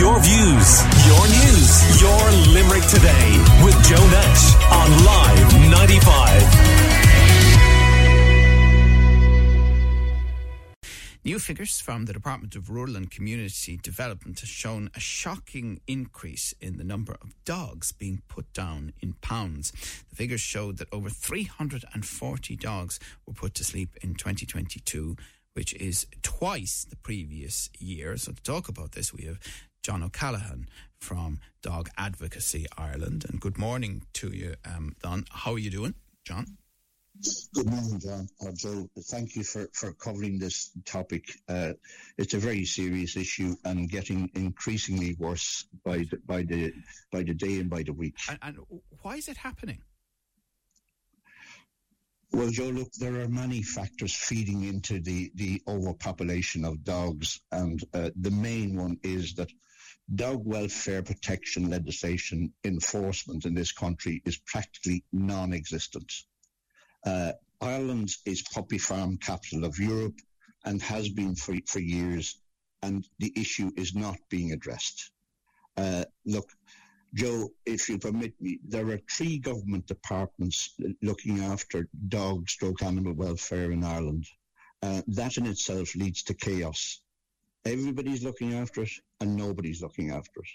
Your views, your news, your Limerick today with Joe Nash on Live 95. New figures from the Department of Rural and Community Development have shown a shocking increase in the number of dogs being put down in pounds. The figures showed that over 340 dogs were put to sleep in 2022 which is twice the previous year. So to talk about this, we have John O'Callaghan from Dog Advocacy Ireland. And good morning to you, um, Don. How are you doing, John? Good morning, John. Uh, Joe, thank you for, for covering this topic. Uh, it's a very serious issue and getting increasingly worse by the, by the by the day and by the week. And, and why is it happening? Well, Joe, look, there are many factors feeding into the, the overpopulation of dogs, and uh, the main one is that dog welfare protection legislation enforcement in this country is practically non-existent. Uh, Ireland is puppy farm capital of Europe and has been for, for years, and the issue is not being addressed. Uh, look, Joe, if you permit me, there are three government departments looking after dog stroke animal welfare in Ireland. Uh, that in itself leads to chaos. Everybody's looking after it and nobody's looking after it.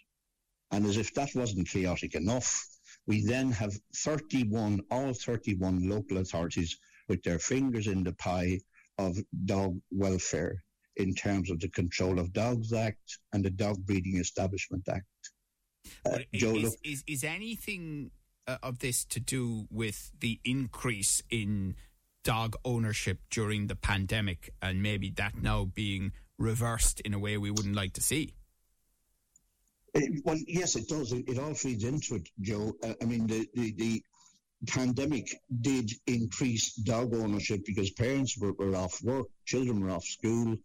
And as if that wasn't chaotic enough, we then have 31, all 31 local authorities with their fingers in the pie of dog welfare in terms of the Control of Dogs Act and the Dog Breeding Establishment Act. Uh, Joe, is, look, is, is, anything uh, of this to do with the increase in dog ownership during the pandemic and maybe that now being reversed in a way we wouldn't like to see? It, well, yes, it does. It, it, all feeds into it, Joe. Uh, I mean, the, the, the, pandemic did increase dog ownership because parents were, were off work, children were off school,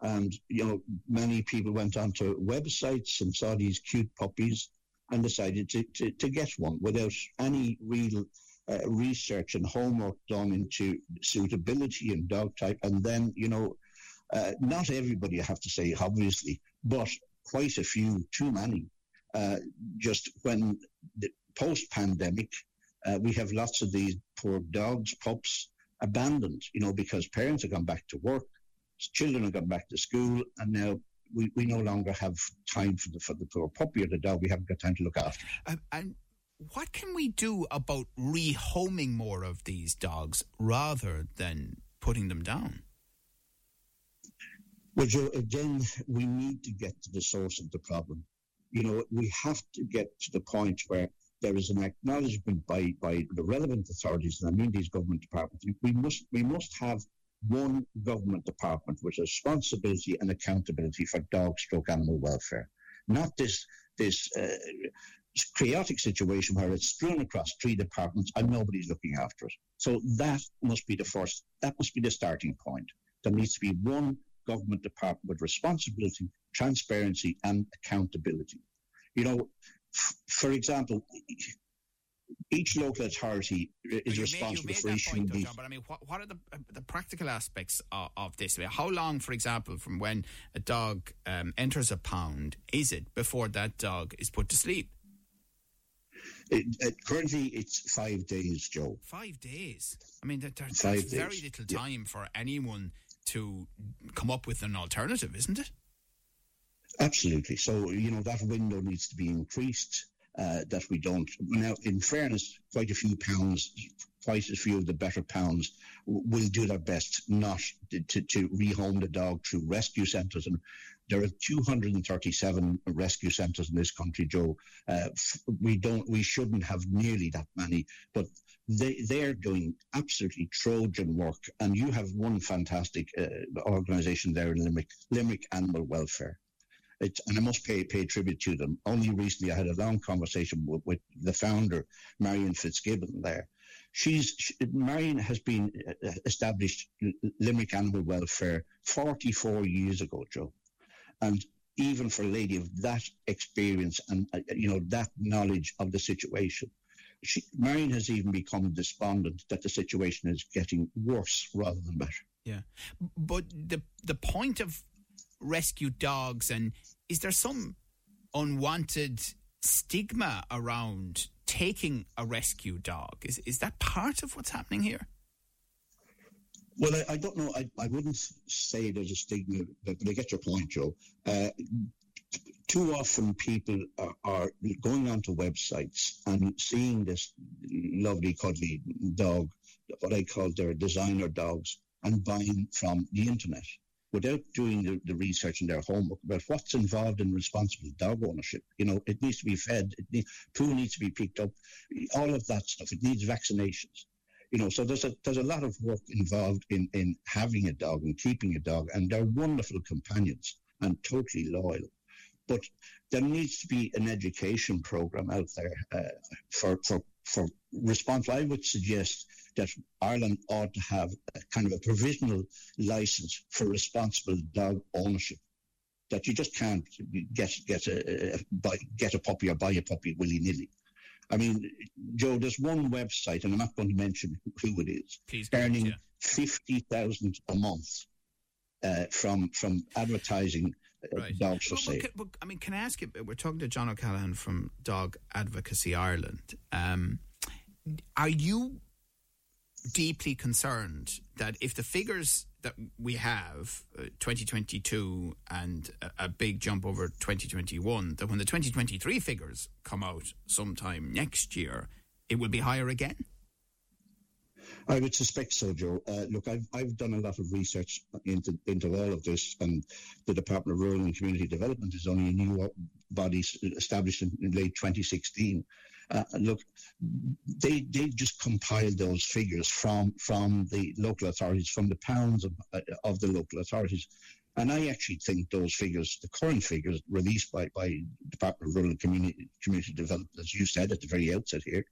and, you know, many people went onto websites and saw these cute puppies and decided to, to, to get one without any real uh, research and homework done into suitability and dog type. And then, you know, uh, not everybody, I have to say, obviously, but quite a few, too many. Uh, just when post pandemic, uh, we have lots of these poor dogs, pups abandoned, you know, because parents have gone back to work children have gone back to school, and now we, we no longer have time for the for the poor puppy or the dog. We haven't got time to look after. Um, and what can we do about rehoming more of these dogs rather than putting them down? Well, Joe, again, we need to get to the source of the problem. You know, we have to get to the point where there is an acknowledgement by, by the relevant authorities, and I mean these government departments. We must we must have one government department with responsibility and accountability for dog stroke animal welfare. Not this this uh, chaotic situation where it's strewn across three departments and nobody's looking after it. So that must be the first, that must be the starting point. There needs to be one government department with responsibility, transparency, and accountability. You know, f- for example, each local authority is responsible for issuing these. But I mean, what, what are the the practical aspects of, of, this? How long, for example, from when a dog um, enters a pound, is it before that dog is put to sleep? It, it, currently, it's five days, Joe. Five days. I mean, five very days. little time yeah. for anyone to come up with an alternative, isn't it? Absolutely. So you know that window needs to be increased uh, that we don't. Now, in fairness, quite a few pounds, quite a few of the better pounds will do their best not to, to, to rehome the dog through rescue centres. And there are 237 rescue centres in this country, Joe. Uh, we don't, we shouldn't have nearly that many, but they, they're doing absolutely Trojan work. And you have one fantastic uh, organisation there in Limerick, Limerick Animal Welfare. It's, and I must pay pay tribute to them. Only recently, I had a long conversation with, with the founder, Marion Fitzgibbon. There, she's she, Marion has been uh, established Limerick Animal Welfare 44 years ago, Joe, and even for a lady of that experience and uh, you know that knowledge of the situation. She, Marion has even become despondent that the situation is getting worse rather than better. Yeah, but the the point of rescue dogs and is there some unwanted stigma around taking a rescue dog. Is is that part of what's happening here? Well, I, I don't know. I, I wouldn't say there's a stigma, but, I get your point, Joe. Uh, too often people are, are, going onto websites and seeing this lovely, cuddly dog, what I call their designer dogs, and buying from the internet without doing the, the research and their homework about what's involved in responsible dog ownership. You know, it needs to be fed, it need, poo needs to be picked up, all of that stuff. It needs vaccinations. You know, so there's a there's a lot of work involved in in having a dog and keeping a dog, and they're wonderful companions and totally loyal. But there needs to be an education program out there uh, for for for response. I would suggest that Ireland ought to have a kind of a provisional license for responsible dog ownership. That you just can't get get a, a buy, get a puppy or buy a puppy willy nilly. I mean, Joe, there's one website, and I'm not going to mention who it is, Please earning yeah. fifty thousand a month uh, from from advertising uh, Right. dogs for Well, sale. well, can- well, I mean, can I ask you? We're talking to John O'Callaghan from Dog Advocacy Ireland. Um, are you deeply concerned that if the figures that we have, uh, 2022 and a, a big jump over 2021, that when the 2023 figures come out sometime next year, it will be higher again? I would suspect so, Joe. Uh, look, I've I've done a lot of research into into all of this, and the Department of Rural and Community Development is only a new body established in, in late 2016. Uh, look, they they just compiled those figures from from the local authorities, from the pounds of uh, of the local authorities. And I actually think those figures, the current figures released by, by Department of Rural and Community, Community Development, as you said at the very outset here,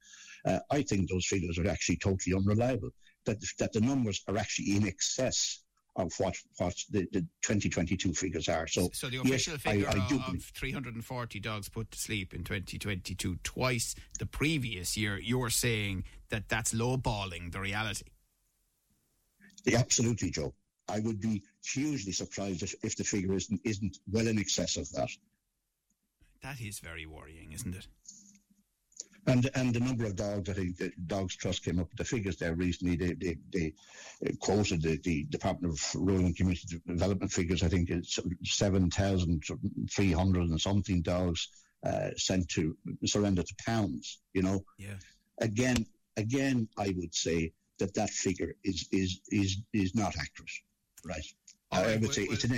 uh, I think those figures are actually totally unreliable. That that the numbers are actually in excess of what what the, the 2022 figures are. So, So the yes, official I- figure I, do of believe- 340 dogs put to sleep in 2022, twice the previous year, you're saying that that's lowballing the reality. Yeah, absolutely, Joe. I would be hugely surprised if, if the figure isn't isn't well in excess of that. That is very worrying, isn't it? And and the number of dogs, I think the Dogs Trust came up with the figures there recently. They they, they quoted the, the Department of Rural and Community Development figures. I think it's seven thousand three hundred and something dogs uh, sent to surrender to pounds. You know, Yeah. again, again, I would say that that figure is is is is not accurate, right? I would well- say it's an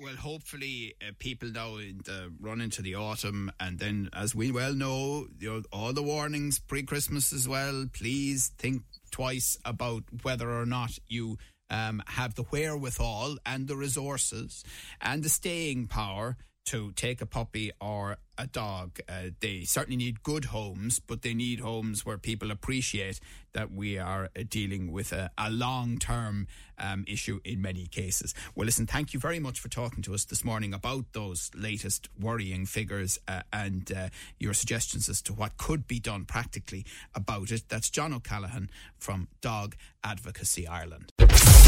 Well, hopefully, uh, people now in the run into the autumn, and then, as we well know, you know, all the warnings pre-Christmas as well. Please think twice about whether or not you um, have the wherewithal and the resources and the staying power to take a puppy or a dog. Uh, they certainly need good homes, but they need homes where people appreciate that we are uh, dealing with a, a long term um, issue in many cases. Well, listen, thank you very much for talking to us this morning about those latest worrying figures uh, and uh, your suggestions as to what could be done practically about it. That's John O'Callaghan from Dog Advocacy Ireland.